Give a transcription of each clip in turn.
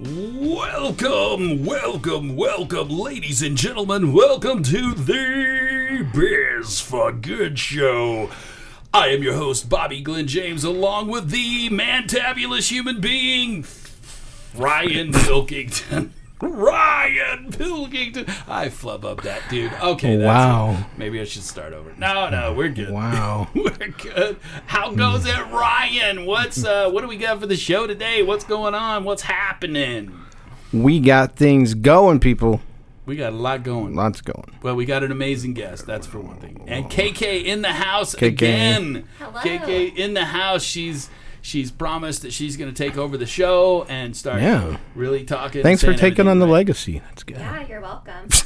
Welcome, welcome, welcome, ladies and gentlemen. Welcome to the Biz for Good show. I am your host, Bobby Glenn James, along with the mantabulous human being, Ryan Pilkington. Ryan Pilkington. I flub up that dude. Okay, that's Wow. it. Maybe I should start over. No, no, we're good. Wow. we're good. How goes it, Ryan? What's uh what do we got for the show today? What's going on? What's happening? We got things going, people. We got a lot going. Lots going. Well, we got an amazing guest. That's for one thing. And KK in the house KK. again. Hello. KK in the house. She's she's promised that she's going to take over the show and start Yeah. really talking. Thanks for taking on the right. legacy. That's good. Yeah, you're welcome.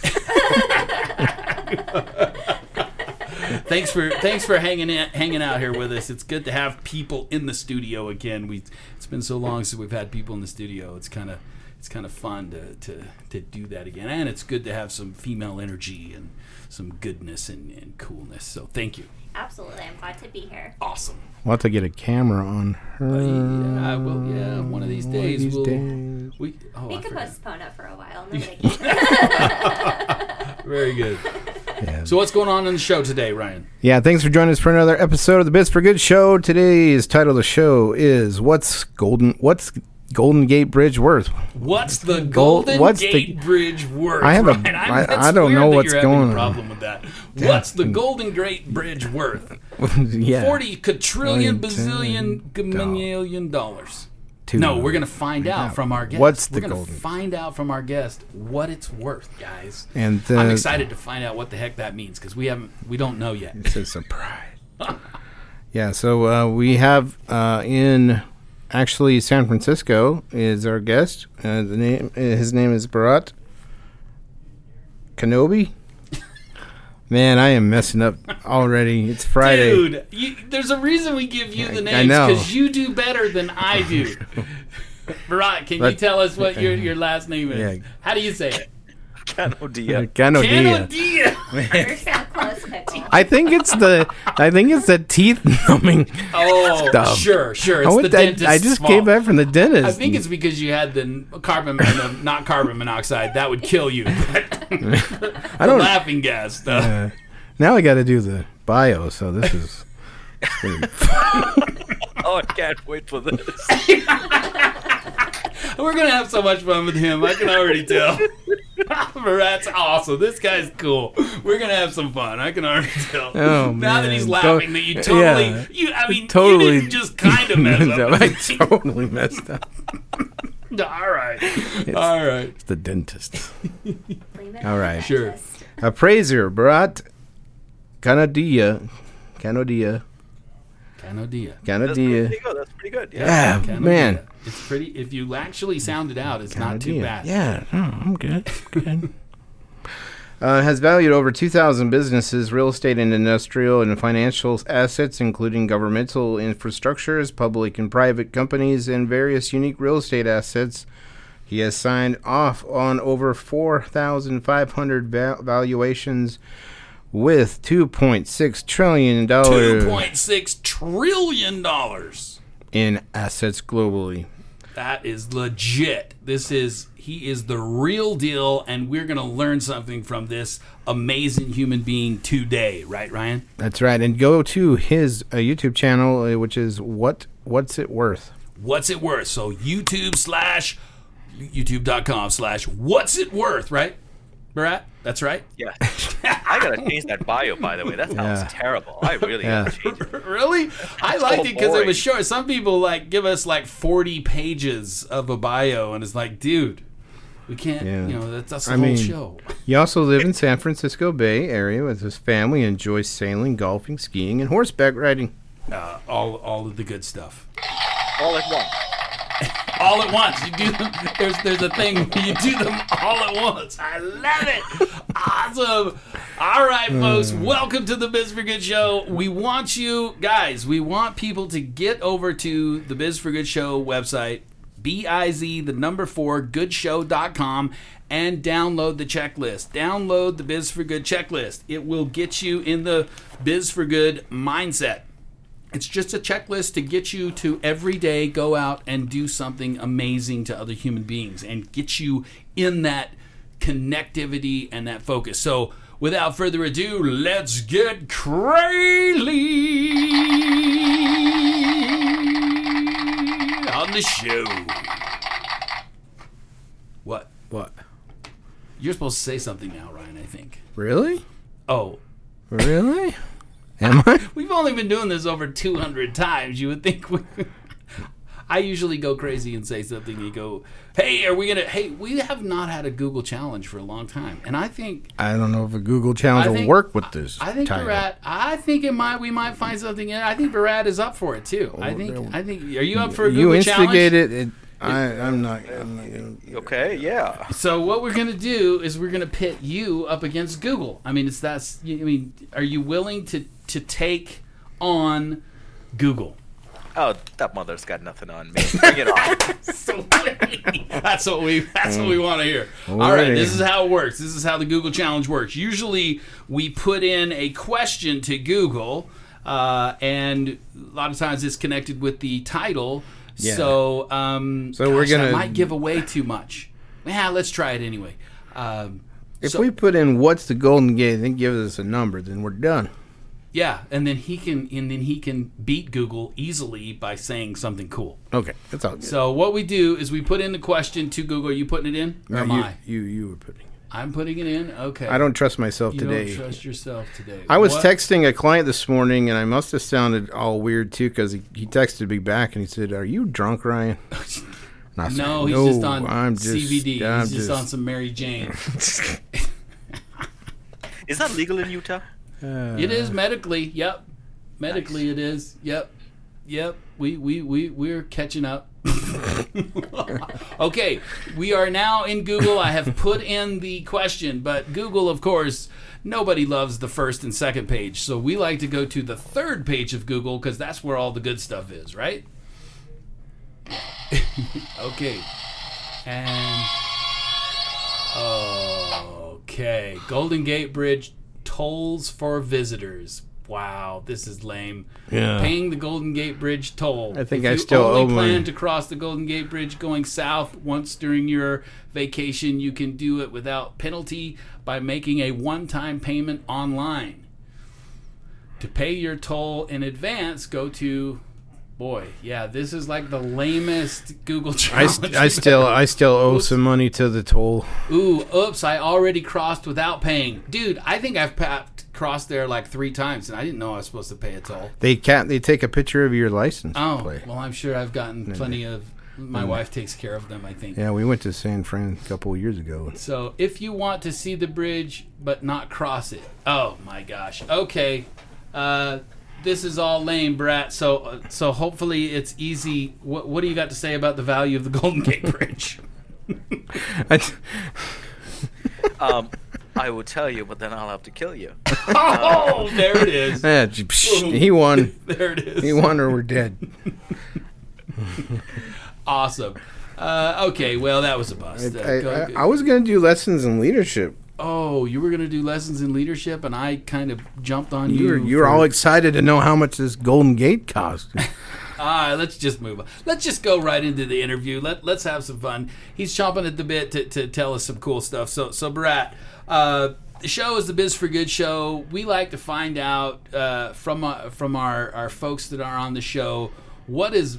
Thanks for thanks for hanging in, hanging out here with us. It's good to have people in the studio again. We it's been so long since we've had people in the studio. It's kind of it's kind of fun to, to to do that again, and it's good to have some female energy and some goodness and, and coolness. So thank you. Absolutely, I'm glad to be here. Awesome. We'll have to get a camera on her. Uh, yeah, well, yeah. One of these One of days, these we'll. days. We, oh, We I could forgot. postpone it for a while. Nobody can. Very good. Yeah. So, what's going on in the show today, Ryan? Yeah, thanks for joining us for another episode of the Biz for Good show. Today's title of the show is What's Golden What's Golden Gate Bridge worth? What's the Golden what's the- Gate Bridge worth? I have a- Ryan? I- I don't know what's going on. problem with that. What's the Golden Gate Bridge worth? yeah. Forty quadrillion bazillion million dollars. Two. No, we're gonna find out from our guest. What's we're the gonna golden- find out from our guest what it's worth, guys. And the, I'm excited to find out what the heck that means because we haven't, we don't know yet. It's a surprise. yeah, so uh, we have uh, in actually San Francisco is our guest. Uh, the name his name is Bharat Kenobi. Man, I am messing up already. It's Friday. Dude, you, there's a reason we give you the names because you do better than I do. Bharat, can you tell us what your, your last name is? Yeah. How do you say it? Kanodia. Kanodia. Kanodia. You're so close, Pickle. I think it's the I think it's the teeth numbing. Oh, Stuff. sure, sure. I, went- the I- I just fault. came back from the dentist. I think it's because you had the carbon, the, not carbon monoxide. That would kill you. the I don't. laughing gas stuff. Uh, now I got to do the bio. So this is. Oh, I can't wait for this. We're gonna have so much fun with him. I can already tell. That's awesome. This guy's cool. We're gonna have some fun. I can already tell. Oh, now that he's man. laughing, Don't- that you totally, yeah. you. I mean, Totally you didn't just kind of mess up. I totally messed up. All right, all right, It's the dentist. all right, it All on right. the Sure. dentist. Appraiser Bharat Kanodia. Kanodia. Canodia. That's Kanodia. pretty good. That's pretty good. Yeah. Yeah, man. It's pretty. If you actually sound it out, it's not too Kanodia. bad. Yeah, no, I'm good. Good. Uh, has valued over 2,000 businesses, real estate and industrial and financial assets, including governmental infrastructures, public and private companies, and various unique real estate assets. He has signed off on over 4,500 va- valuations with $2.6 trillion Two point six trillion dollars. In assets globally. That is legit. This is he is the real deal, and we're gonna learn something from this amazing human being today, right, Ryan? That's right. And go to his uh, YouTube channel, uh, which is what What's It Worth? What's it worth? So YouTube slash YouTube.com slash what's it worth, right? Bharat? That's right. Yeah. I gotta change that bio, by the way. That sounds Yeah. terrible. I really Yeah. gotta change it. really? I liked it because it was short. Some people like give us like 40 pages of a bio, and it's like, dude, we can't, Yeah. you know, that's, that's the I whole mean- show. He also lived in San Francisco Bay Area with his family, enjoys sailing, golfing, skiing, and horseback riding. Uh, all, all of the good stuff. All at once. All at once. You do them. There's there's a thing you do them all at once. I love it. Awesome. All right, folks. Hmm. Welcome to the Biz for Good Show. We want you guys. We want people to get over to the Biz for Good Show website. B I Z, the number four, goodshow.com, and download the checklist. Download the Biz for Good checklist. It will get you in the Biz for Good mindset. It's just a checklist to get you to every day go out and do something amazing to other human beings and get you in that connectivity and that focus. So, without further ado, let's get crazy on the show. What? What? You're supposed to say something now, Ryan, I think. Really? Oh, Really? Am I? We've only been doing this over 200 times. You would think we. I usually go crazy and say something. And you go, "Hey, are we gonna? Hey, we have not had a Google challenge for a long time, and I think I don't know if a Google challenge I will work with this. I think title. Bharat. I think it might. We might find something. In, I think Bharat is up for it too. I oh, think. I think. Are you up for a You Google challenge? instigated it. I, I'm not. I'm not gonna, Okay, yeah. So what we're gonna do is we're gonna pit you up against Google. I mean, it's that's. I mean, are you willing to to take on Google? Oh, that mother's got nothing on me. Bring it on. So that's what we that's what we want to hear. All right, this is how it works. This is how the Google challenge works. Usually, we put in a question to Google, uh, and a lot of times it's connected with the title. Yeah. So, um, So we're gonna- might give away too much. Yeah, let's try it anyway. Um, if so- we put in what's the Golden Gate and it gives us a number, then we're done. yeah, and then he can and then he can beat Google easily by saying something cool. Okay, that's all good. So what we do is we put in the question to Google. Are you putting it in? Or Uh, am you, I? you you were putting. I'm putting it in. Okay. I don't trust myself You today. don't trust yourself today. I was What? texting a client this morning, and I must have sounded all weird too, because he, he texted me back and he said, "Are you drunk, Ryan?" And I said, No, he's just on I'm just, CBD. I'm he's just, on some Mary Jane. Is that legal in Utah? it is medically. Yep. Medically, it is. Yep. Yep. We we we we're catching up. okay, we are now in Google. I have put in the question, but Google, of course, nobody loves the first and second page. So we like to go to the third page of Google because that's where all the good stuff is, right? okay. And okay, Golden Gate Bridge tolls for visitors. Wow, this is lame. Yeah. Paying the Golden Gate Bridge toll. I think if I you still only owe my- plan to cross the Golden Gate Bridge going south once during your vacation, you can do it without penalty by making a one-time payment online. To pay your toll in advance, go to boy, yeah, this is like the lamest Google I, challenge. st- I still I still owe some money to the toll. Ooh, oops! I already crossed without paying, dude. I think I've pa- crossed there like three times, and I didn't know I was supposed to pay a toll. They can't. They take a picture of your license Oh, plate. well, I'm sure I've gotten plenty of. My wife takes care of them, I think. Yeah, we went to San Fran a couple of years ago. So, if you want to see the bridge but not cross it, oh my gosh. Okay, uh, this is all lame, Brat. So, uh, so hopefully it's easy. What, what do you got to say about the value of the Golden Gate Bridge? I, Um, I will tell you, but then I'll have to kill you. oh, there it is. yeah, psh, he won. There it is. He won, or we're dead. Awesome. Uh, okay, well that was a bust. Uh, I, go- I, go- I was gonna do lessons in leadership. oh, you were gonna do lessons in leadership, and I kind of jumped on you. You were you were for- all excited to know how much this Golden Gate cost. Ah, let's just move on. Let's just go right into the interview. Let Let's have some fun. He's chomping at the bit to, to tell us some cool stuff. So so Bharat, uh, the show is the Biz for Good show. We like to find out uh, from uh, from our our folks that are on the show what is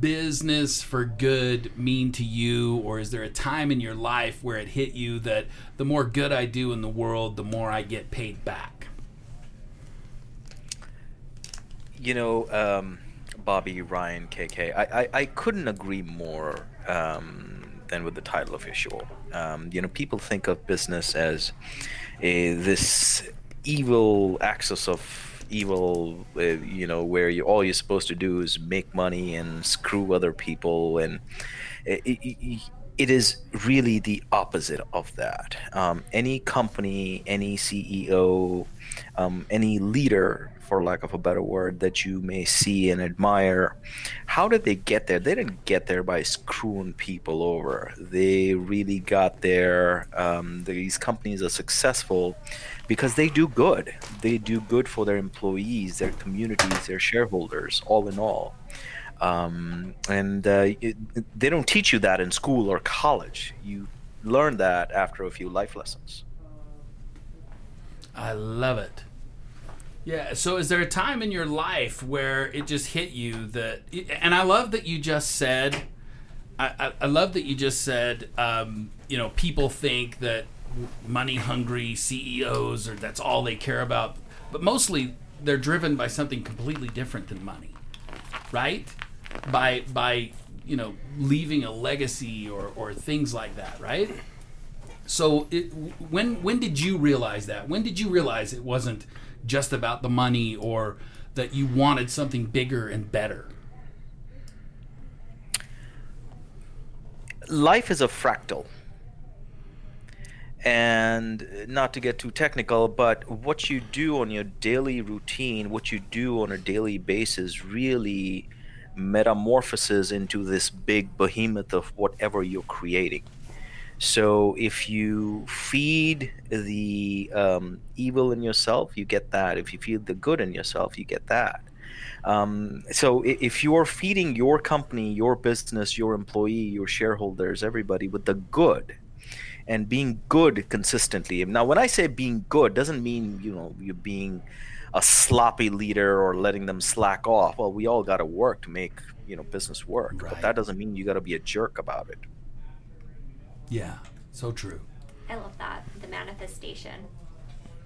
business for good mean to you or is there a time in your life where it hit you that the more good I do in the world the more I get paid back You know, um, Bobby, Ryan, KK, I, I, I couldn't agree more um, than with the title of your show. Um, you know, people think of business as a, this evil axis of evil, uh, you know, where you all you're supposed to do is make money and screw other people, and it, it, it is really the opposite of that. Um, any company, any CEO, um, any leader for lack of a better word, that you may see and admire. How did they get there? They didn't get there by screwing people over. They really got there. Um, these companies are successful because they do good. They do good for their employees, their communities, their shareholders, all in all. Um, and uh, it, they don't teach you that in school or college. You learn that after a few life lessons. I love it. Yeah. So, is there a time in your life where it just hit you that? And I love that you just said. I, I love that you just said. Um, you know, people think that money hungry CEOs or that's all they care about, but mostly they're driven by something completely different than money, right? By by you know leaving a legacy or or things like that, right? So, it, when when did you realize that? When did you realize it wasn't? Just about the money or that you wanted something bigger and better? Life is a fractal. And not to get too technical, but what you do on your daily routine, what you do on a daily basis, really metamorphoses into this big behemoth of whatever you're creating. So if you feed the um, evil in yourself, you get that. If you feed the good in yourself, you get that. Um, so if you're feeding your company, your business, your employee, your shareholders, everybody with the good, and being good consistently. Now, when I say being good, doesn't mean you know you're being a sloppy leader or letting them slack off. Well, we all got to work to make you know business work, right. but that doesn't mean you got to be a jerk about it. Yeah, so true. I love that. The manifestation.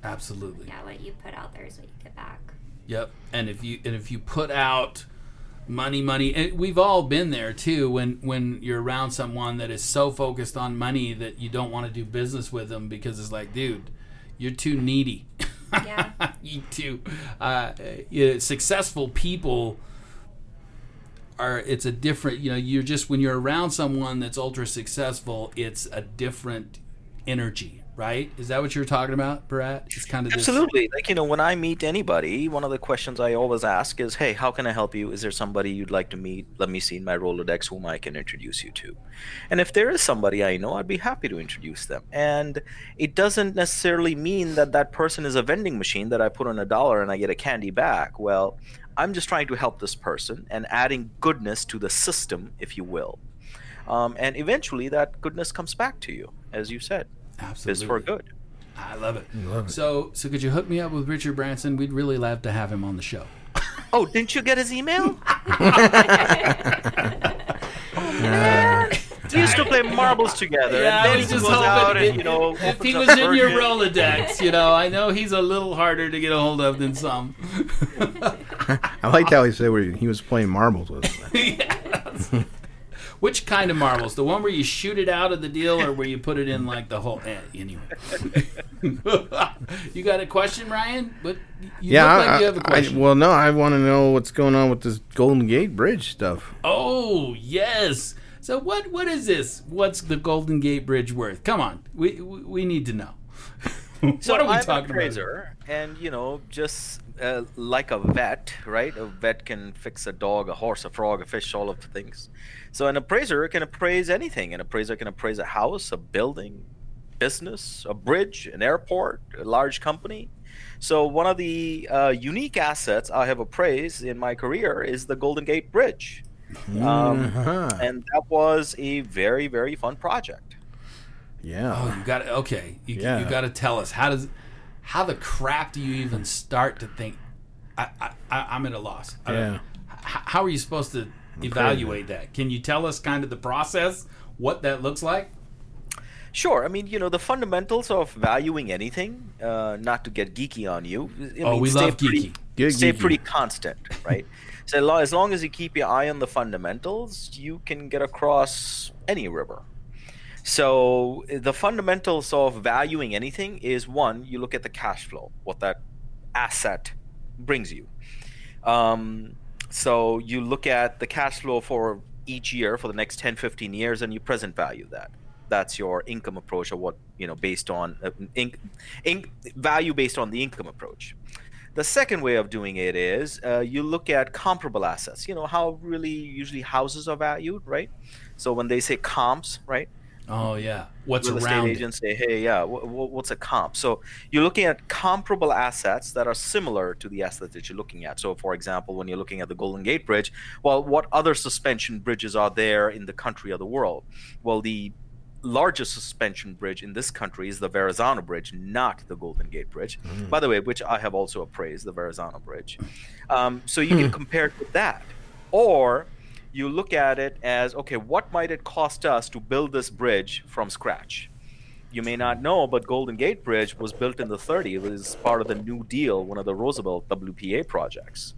Absolutely. Yeah, what you put out there is what you get back. Yep. And if you and if you put out money, money, and we've all been there too. When when you're around someone that is so focused on money that you don't want to do business with them because it's like, dude, you're too needy. Yeah. you too. Uh, you know, successful people are it's a different you know you're just when you're around someone that's ultra successful it's a different energy right? Is that what you're talking about Bharat? it's kind of absolutely. This... like you know when i meet anybody one of the questions i always ask is hey how can i help you? Is there somebody you'd like to meet? Let me see in my rolodex whom i can introduce you to. And if there is somebody i know i'd be happy to introduce them. And it doesn't necessarily mean that that person is a vending machine that i put on a dollar and i get a candy back. Well I'm just trying to help this person and adding goodness to the system, if you will. Um, and eventually that goodness comes back to you, as you said. Absolutely. It's for good. I love it. Love it. So, so could you hook me up with Richard Branson? We'd really love to have him on the show. oh, didn't you get his email? we used to play marbles together. Yeah, and then I was he just goes out hoping and, you know, if he was in your Rolodex, you know, I know he's a little harder to get a hold of than some. I liked how he said where he was playing marbles with. us. Which kind of marbles? The one where you shoot it out of the deal, or where you put it in like the hole? Eh, anyway, you got a question, Ryan? But you yeah, look like you have a I- question. well, no, I want to know what's going on with this Golden Gate Bridge stuff. oh yes. So what? What is this? What's the Golden Gate Bridge worth? Come on, we we, we need to know. So what are we I'm talking an about? appraiser, and you know, just uh, like a vet, right? A vet can fix a dog, a horse, a frog, a fish, all of the things. So an appraiser can appraise anything. An appraiser can appraise a house, a building, business, a bridge, an airport, a large company. So one of the uh, unique assets I have appraised in my career is the Golden Gate Bridge, um, Uh-huh. and that was a very, very fun project. Yeah. Oh, you got to okay. You, Yeah. you got to tell us how does how the crap do you even start to think? I, I I- I'm at a loss. Yeah. h- how are you supposed to evaluate that? Can you tell us kind of the process, what that looks like? Sure. I mean, you know, the fundamentals of valuing anything, uh, not to get geeky on you. I Oh, mean, we stay love pretty, geeky. Get Stay geeky. pretty constant, right? so as long as you keep your eye on the fundamentals, you can get across any river. So the fundamentals of valuing anything is one, you look at the cash flow, what that asset brings you. Um, so you look at the cash flow for each year for the next 10, 15 years, and you present value that. That's your income approach, or what you know, based on uh, inc- inc- value based on the income approach. The second way of doing it is uh, you look at comparable assets. You know how really usually houses are valued, right? So when they say comps, right? Oh yeah. What's real around estate it? agents say, "Hey, yeah, wh- wh- what's a comp?" So you're looking at comparable assets that are similar to the assets that you're looking at. So, for example, when you're looking at the Golden Gate Bridge, well, what other suspension bridges are there in the country or the world? Well, the largest suspension bridge in this country is the Verrazano Bridge, not the Golden Gate Bridge. By the way, which I have also appraised, the Verrazano Bridge. Um, so you can compare it with that, or you look at it as okay, what might it cost us to build this bridge from scratch? You may not know, but Golden Gate Bridge was built in the 30s. It was part of the New Deal, one of the Roosevelt WPA projects.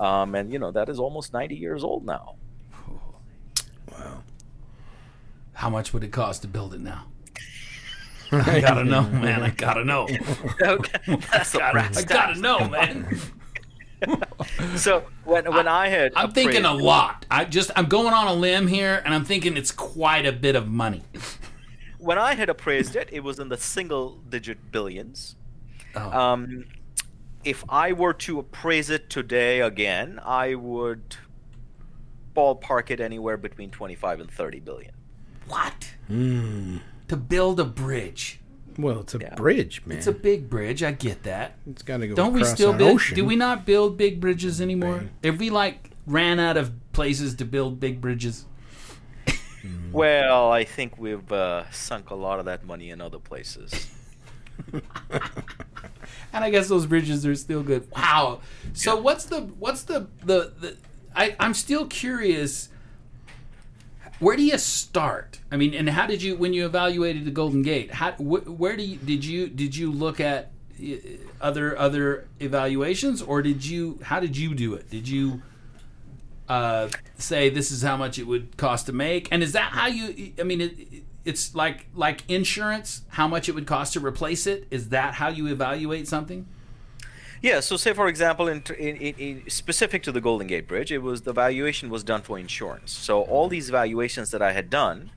Um, and, you know, that is almost 90 years old now. How much would it cost to build it now? I gotta know, man. I gotta know. okay. That's the brass I gotta know, man. So when, when I, had I'm thinking a lot. I just I'm going on a limb here, and I'm thinking it's quite a bit of money. when I had appraised it, it was in the single digit billions. Oh. Um, if I were to appraise it today again, I would ballpark it anywhere between 25 and 30 billion. What? To build a bridge. Well, it's a Yeah. bridge, man. It's a big bridge. I get that. it's got to go. Don't we across still build? Ocean. Do we not build big bridges anymore? Right. Have we like ran out of places to build big bridges? Well, I think we've uh, sunk a lot of that money in other places. And I guess those bridges are still good. Wow. So what's the what's the the, the I, I'm still curious. Where do you start? I mean, and how did you when you evaluated the Golden Gate? How wh- where do you did you did you look at uh, other other evaluations or did you how did you do it? Did you uh, say this is how much it would cost to make? And is that how you? I mean, it, it's like like insurance. How much it would cost to replace it? Is that how you evaluate something? Yeah, so say for example, in, in, in, in specific to the Golden Gate Bridge, it was the valuation was done for insurance. So all mm-hmm. these valuations that I had done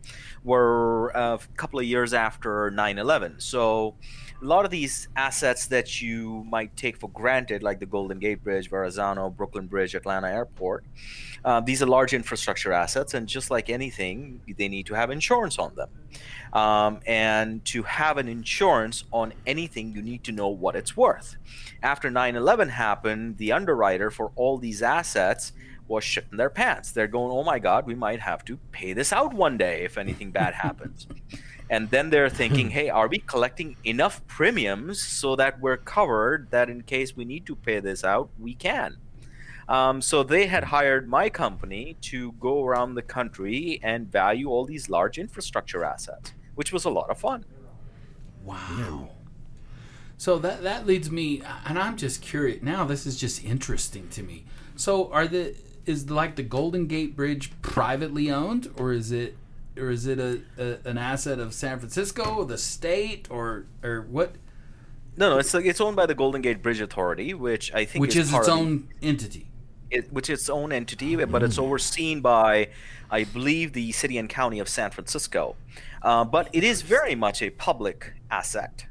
were uh, a couple of years after 9/11. So a lot of these assets that you might take for granted, like the Golden Gate Bridge, Verrazano, Brooklyn Bridge, Atlanta Airport, uh, these are large infrastructure assets, and just like anything, they need to have insurance on them. Um, and to have an insurance on anything, you need to know what it's worth. After 9 11 happened, the underwriter for all these assets was shitting their pants. They're going, oh my God, we might have to pay this out one day if anything bad happens. And then they're thinking, hey, are we collecting enough premiums so that we're covered that in case we need to pay this out, we can? Um, so they had hired my company to go around the country and value all these large infrastructure assets, which was a lot of fun. Wow. So that that leads me, and I'm just curious. Now this is just interesting to me. So are the is like the Golden Gate Bridge privately owned, or is it, or is it a, a an asset of San Francisco, the state, or or what? No, no, it's like, it's owned by the Golden Gate Bridge Authority, which I think Which is part its of the- own entity. it, which is its own entity, but it's overseen by, I believe, the city and county of San Francisco. Uh, but it is very much a public asset.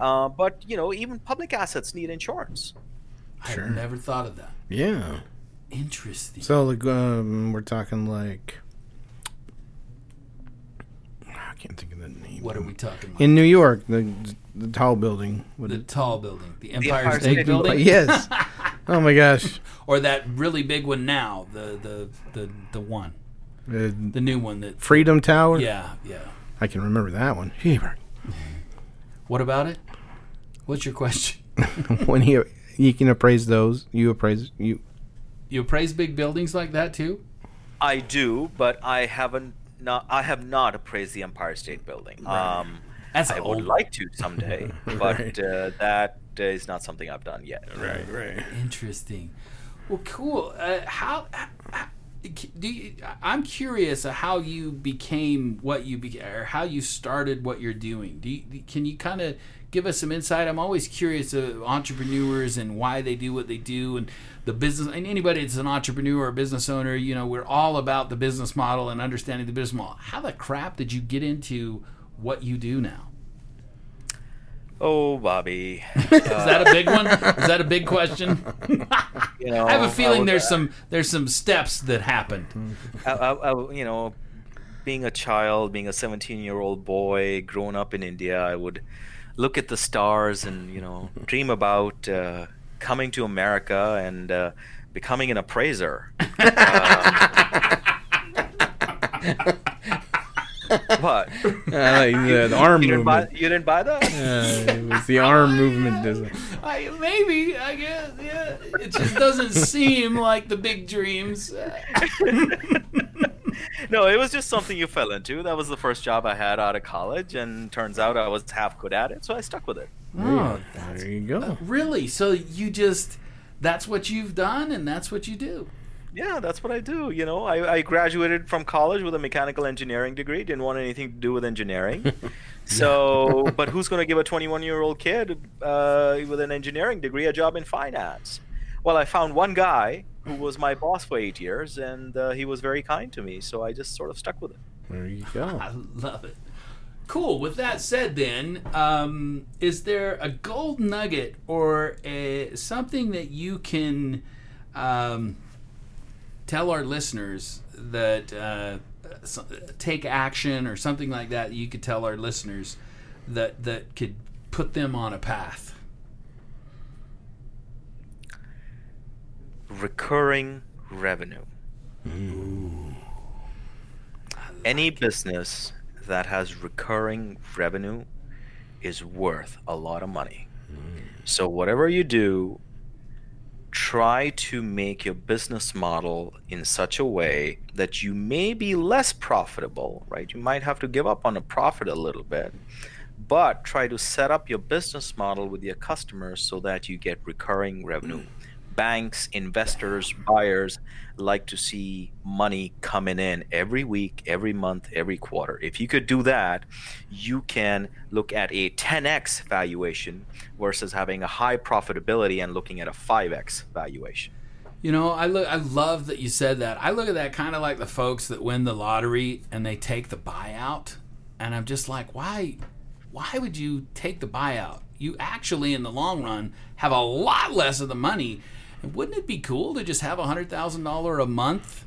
Uh, but you know, even public assets need insurance. I've never thought of that. Yeah. Interesting. So like, um, we're talking like I can't think of the name. what are we talking about? In New York, the the tall building. What the it- tall building, the Empire, Empire State, State Building, yes. Oh my gosh. or that really big one now, the the the the one, Uh, the new one that. Freedom Tower. Yeah, yeah. I can remember that one. Heber. What about it? What's your question? when you you can appraise those. You appraise you. You appraise big buildings like that too? I do, but I haven't. Not, I have not appraised the Empire State Building. Um, That's I an would like to someday, but Right. uh, that is not something I've done yet. Right. Right. Interesting. Well, cool. Uh, how, how do you, I'm curious how you became what you be, or how you started what you're doing. Do you, can you kind of give us some insight? I'm always curious of entrepreneurs and why they do what they do and the business. And anybody that's an entrepreneur or a business owner, you know, we're all about the business model and understanding the business model. How the crap did you get into what you do now? Oh, Bobby. Is that a big one? Is that a big question? You know, I have a feeling there's uh, some there's some steps that happened. I, I, I- you know, being a child, being a 17 year old boy, growing up in India, I would look at the stars and, you know, dream about uh, coming to America and uh, becoming an appraiser. Uh, what? I like the, the arm You didn't, buy, movement. you didn't buy that? It was the arm movement. doesn't- I, maybe I guess yeah. It just doesn't seem like the big dreams. no, it was just something you fell into. That was the first job I had out of college, and turns out I was half good at it, so I stuck with it. Oh, There you go. really? So you just that's what you've done, and that's what you do. Yeah, that's what I do. You know, I, I graduated from college with a mechanical engineering degree. Didn't want anything to do with engineering. so, but who's going to give a 21 year old kid uh, with an engineering degree a job in finance? Well, I found one guy who was my boss for eight years, and uh, he was very kind to me. So I just sort of stuck with it. There you go. I love it. Cool. With that said, then, um, is there a gold nugget or a, something that you can um, tell our listeners that uh, so- take action or something like that? You could tell our listeners that that could put them on a path. Recurring revenue. Any business that has recurring revenue is worth a lot of money. So, whatever you do, try to make your business model in such a way that you may be less profitable, right? You might have to give up on a profit a little bit, but try to set up your business model with your customers so that you get recurring revenue. Banks, investors, buyers like to see money coming in every week, every month, every quarter. If you could do that, you can look at a 10x valuation versus having a high profitability and looking at a 5x valuation. You know, I look. I love that you said that. I look at that kind of like the folks that win the lottery and they take the buyout, and I'm just like, why? Why would you take the buyout? You actually, in the long run, have a lot less of the money. And wouldn't it be cool to just have a hundred thousand dollar a month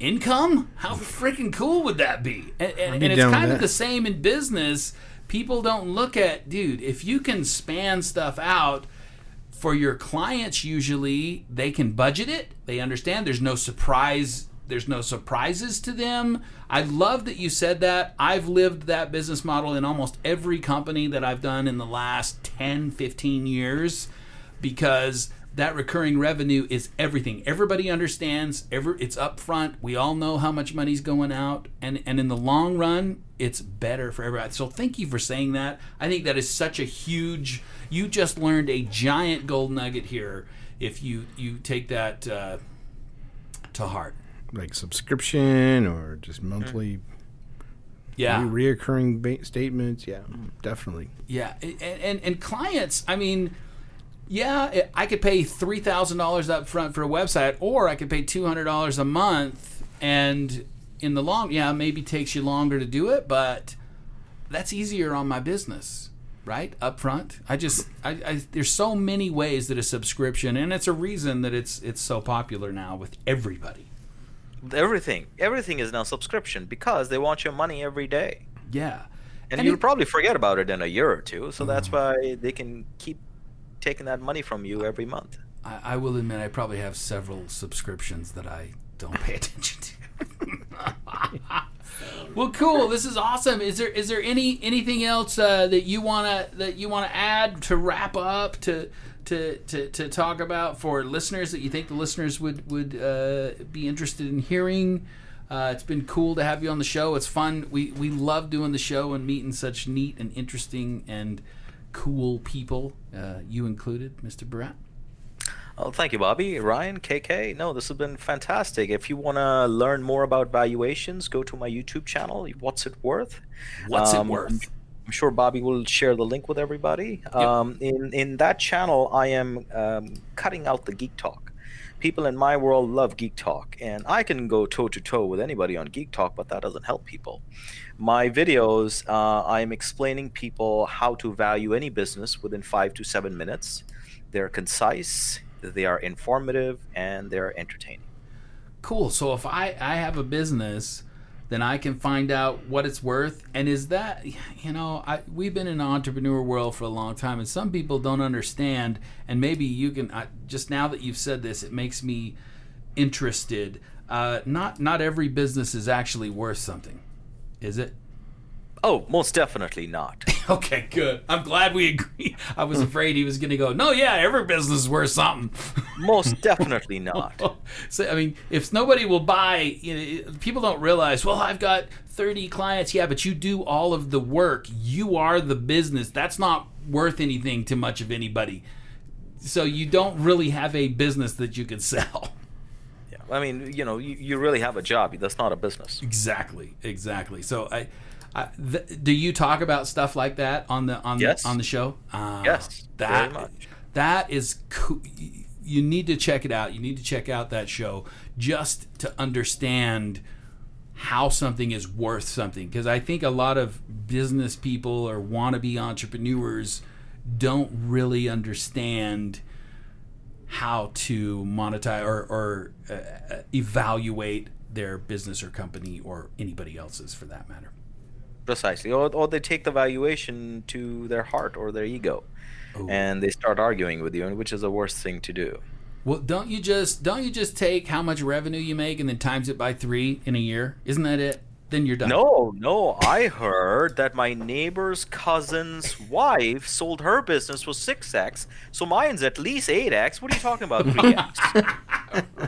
income? How freaking cool would that be? And, and, be and it's kind of the same in business. People don't look at, dude. If you can span stuff out for your clients usually they can budget it they understand there's no surprise there's no surprises to them i love that you said that i've lived that business model in almost every company that i've done in the last 10 15 years because that recurring revenue is everything. Everybody understands every it's upfront. We all know how much money's going out. And and in the long run it's better for everybody. So thank you for saying that. I think that is such a huge you just learned a giant gold nugget here if you you take that uh, to heart. Like subscription or just monthly yeah. reoccurring ba- statements. Yeah, definitely. Yeah, and and, and clients. I mean, yeah, I could pay three thousand dollars up front for a website, or I could pay two hundred dollars a month, and in the long, yeah, maybe takes you longer to do it, but that's easier on my business, right? Up front. I just, I, I there's so many ways that a subscription, and it's a reason that it's it's so popular now with everybody. Everything, everything is now subscription because they want your money every day. Yeah, And, And you'll it- probably forget about it in a year or two. So that's mm-hmm. why they can keep taking that money from you every month. I, I will admit I probably have several subscriptions that I don't pay attention to. well, cool. This is awesome. Is there is there any anything else uh, that you wanna that you wanna add to wrap up to to, to, to talk about for listeners that you think the listeners would would uh, be interested in hearing? Uh, it's been cool to have you on the show. It's fun. We we love doing the show and meeting such neat and interesting and cool people. Uh, you included, Mr. Bharat. Oh, thank you, Bobby, Ryan, KK. No, this has been fantastic. If you want to learn more about valuations, go to my YouTube channel. What's it worth? What's Um, it worth? I'm sure Bobby will share the link with everybody. Um, in in that channel, I am um, cutting out the geek talk. People in my world love geek talk, and I can go toe to toe with anybody on geek talk, but that doesn't help people. My videos, uh, I am explaining people how to value any business within five to seven minutes. They're concise, they are informative, and they're entertaining. Cool. So if I I have a business, then I can find out what it's worth. And is that you know I we've been in the entrepreneur world for a long time, and some people don't understand. And maybe you can I, just now that you've said this, it makes me interested. Uh, not not every business is actually worth something, is it? Oh, most definitely not. Okay, good. I'm glad we agree. I was afraid he was going to go. No, yeah, every business is worth something. most definitely not. so I mean, if nobody will buy, you know, people don't realize. Well, I've got 30 clients. Yeah, but you do all of the work. You are the business. That's not worth anything to much of anybody. So you don't really have a business that you can sell. Yeah. I mean, you know, you, you really have a job. That's not a business. Exactly, exactly. So I. I th- do you talk about stuff like that on the on Yes. the, on the show? Ah, Yes, that that is cool. You need to check it out. You need to check out that show just to understand how something is worth something. Because I think a lot of business people or wannabe entrepreneurs don't really understand how to monetize or, or uh, evaluate their business or company or anybody else's for that matter. Precisely. Or, or they take the valuation to their heart or their ego. And they start arguing with you, and which is the worst thing to do. Well, don't you just don't you just take how much revenue you make and then times it by three in a year? Isn't that it? Then you're done. No, no. I heard that my neighbor's cousin's wife sold her business for 6x, so mine's at least 8x. What are you talking about, 3x?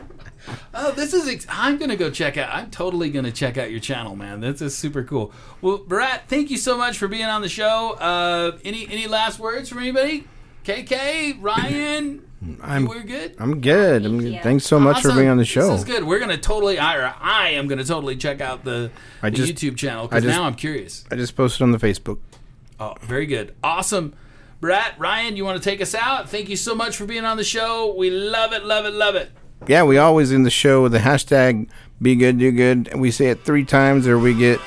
Oh, this is. Ex- I'm gonna go check out. I'm totally gonna check out your channel, man. This is super cool. Well, Bharat, thank you so much for being on the show. Uh, any any last words from anybody? KK, Ryan, I'm we're good. I'm good. I'm good. Thanks so much for being on the show. This is good. We're gonna totally. I, I am gonna totally check out the, I the just- YouTube channel because now I'm curious. I just posted on the Facebook. Oh, very good. Awesome. Brat, Ryan, you want to take us out? Thank you so much for being on the show. We love it, love it, love it. Yeah, we always in the show with the hashtag be good, do good. And we say it three times or we get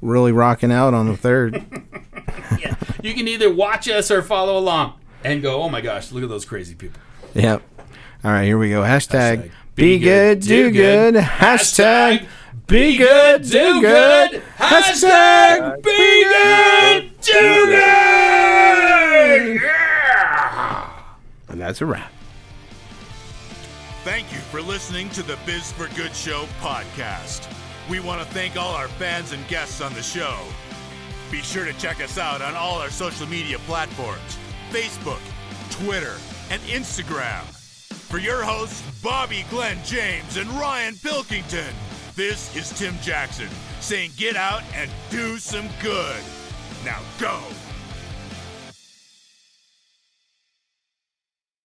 really rocking out on the third. yeah. You can either watch us or follow along and go, oh my gosh, look at those crazy people. yep. All right, here we go. Hashtag, Hashtag be, good, do good. Hashtag be good, do good. Hashtag be good, do good. Yeah. And that's a wrap. Thank you for listening to the Biz for Good Show podcast. We want to thank all our fans and guests on the show. Be sure to check us out on all our social media platforms Facebook, Twitter, and Instagram. For your hosts, Bobby Glenn James and Ryan Pilkington, this is Tim Jackson saying get out and do some good. Now go.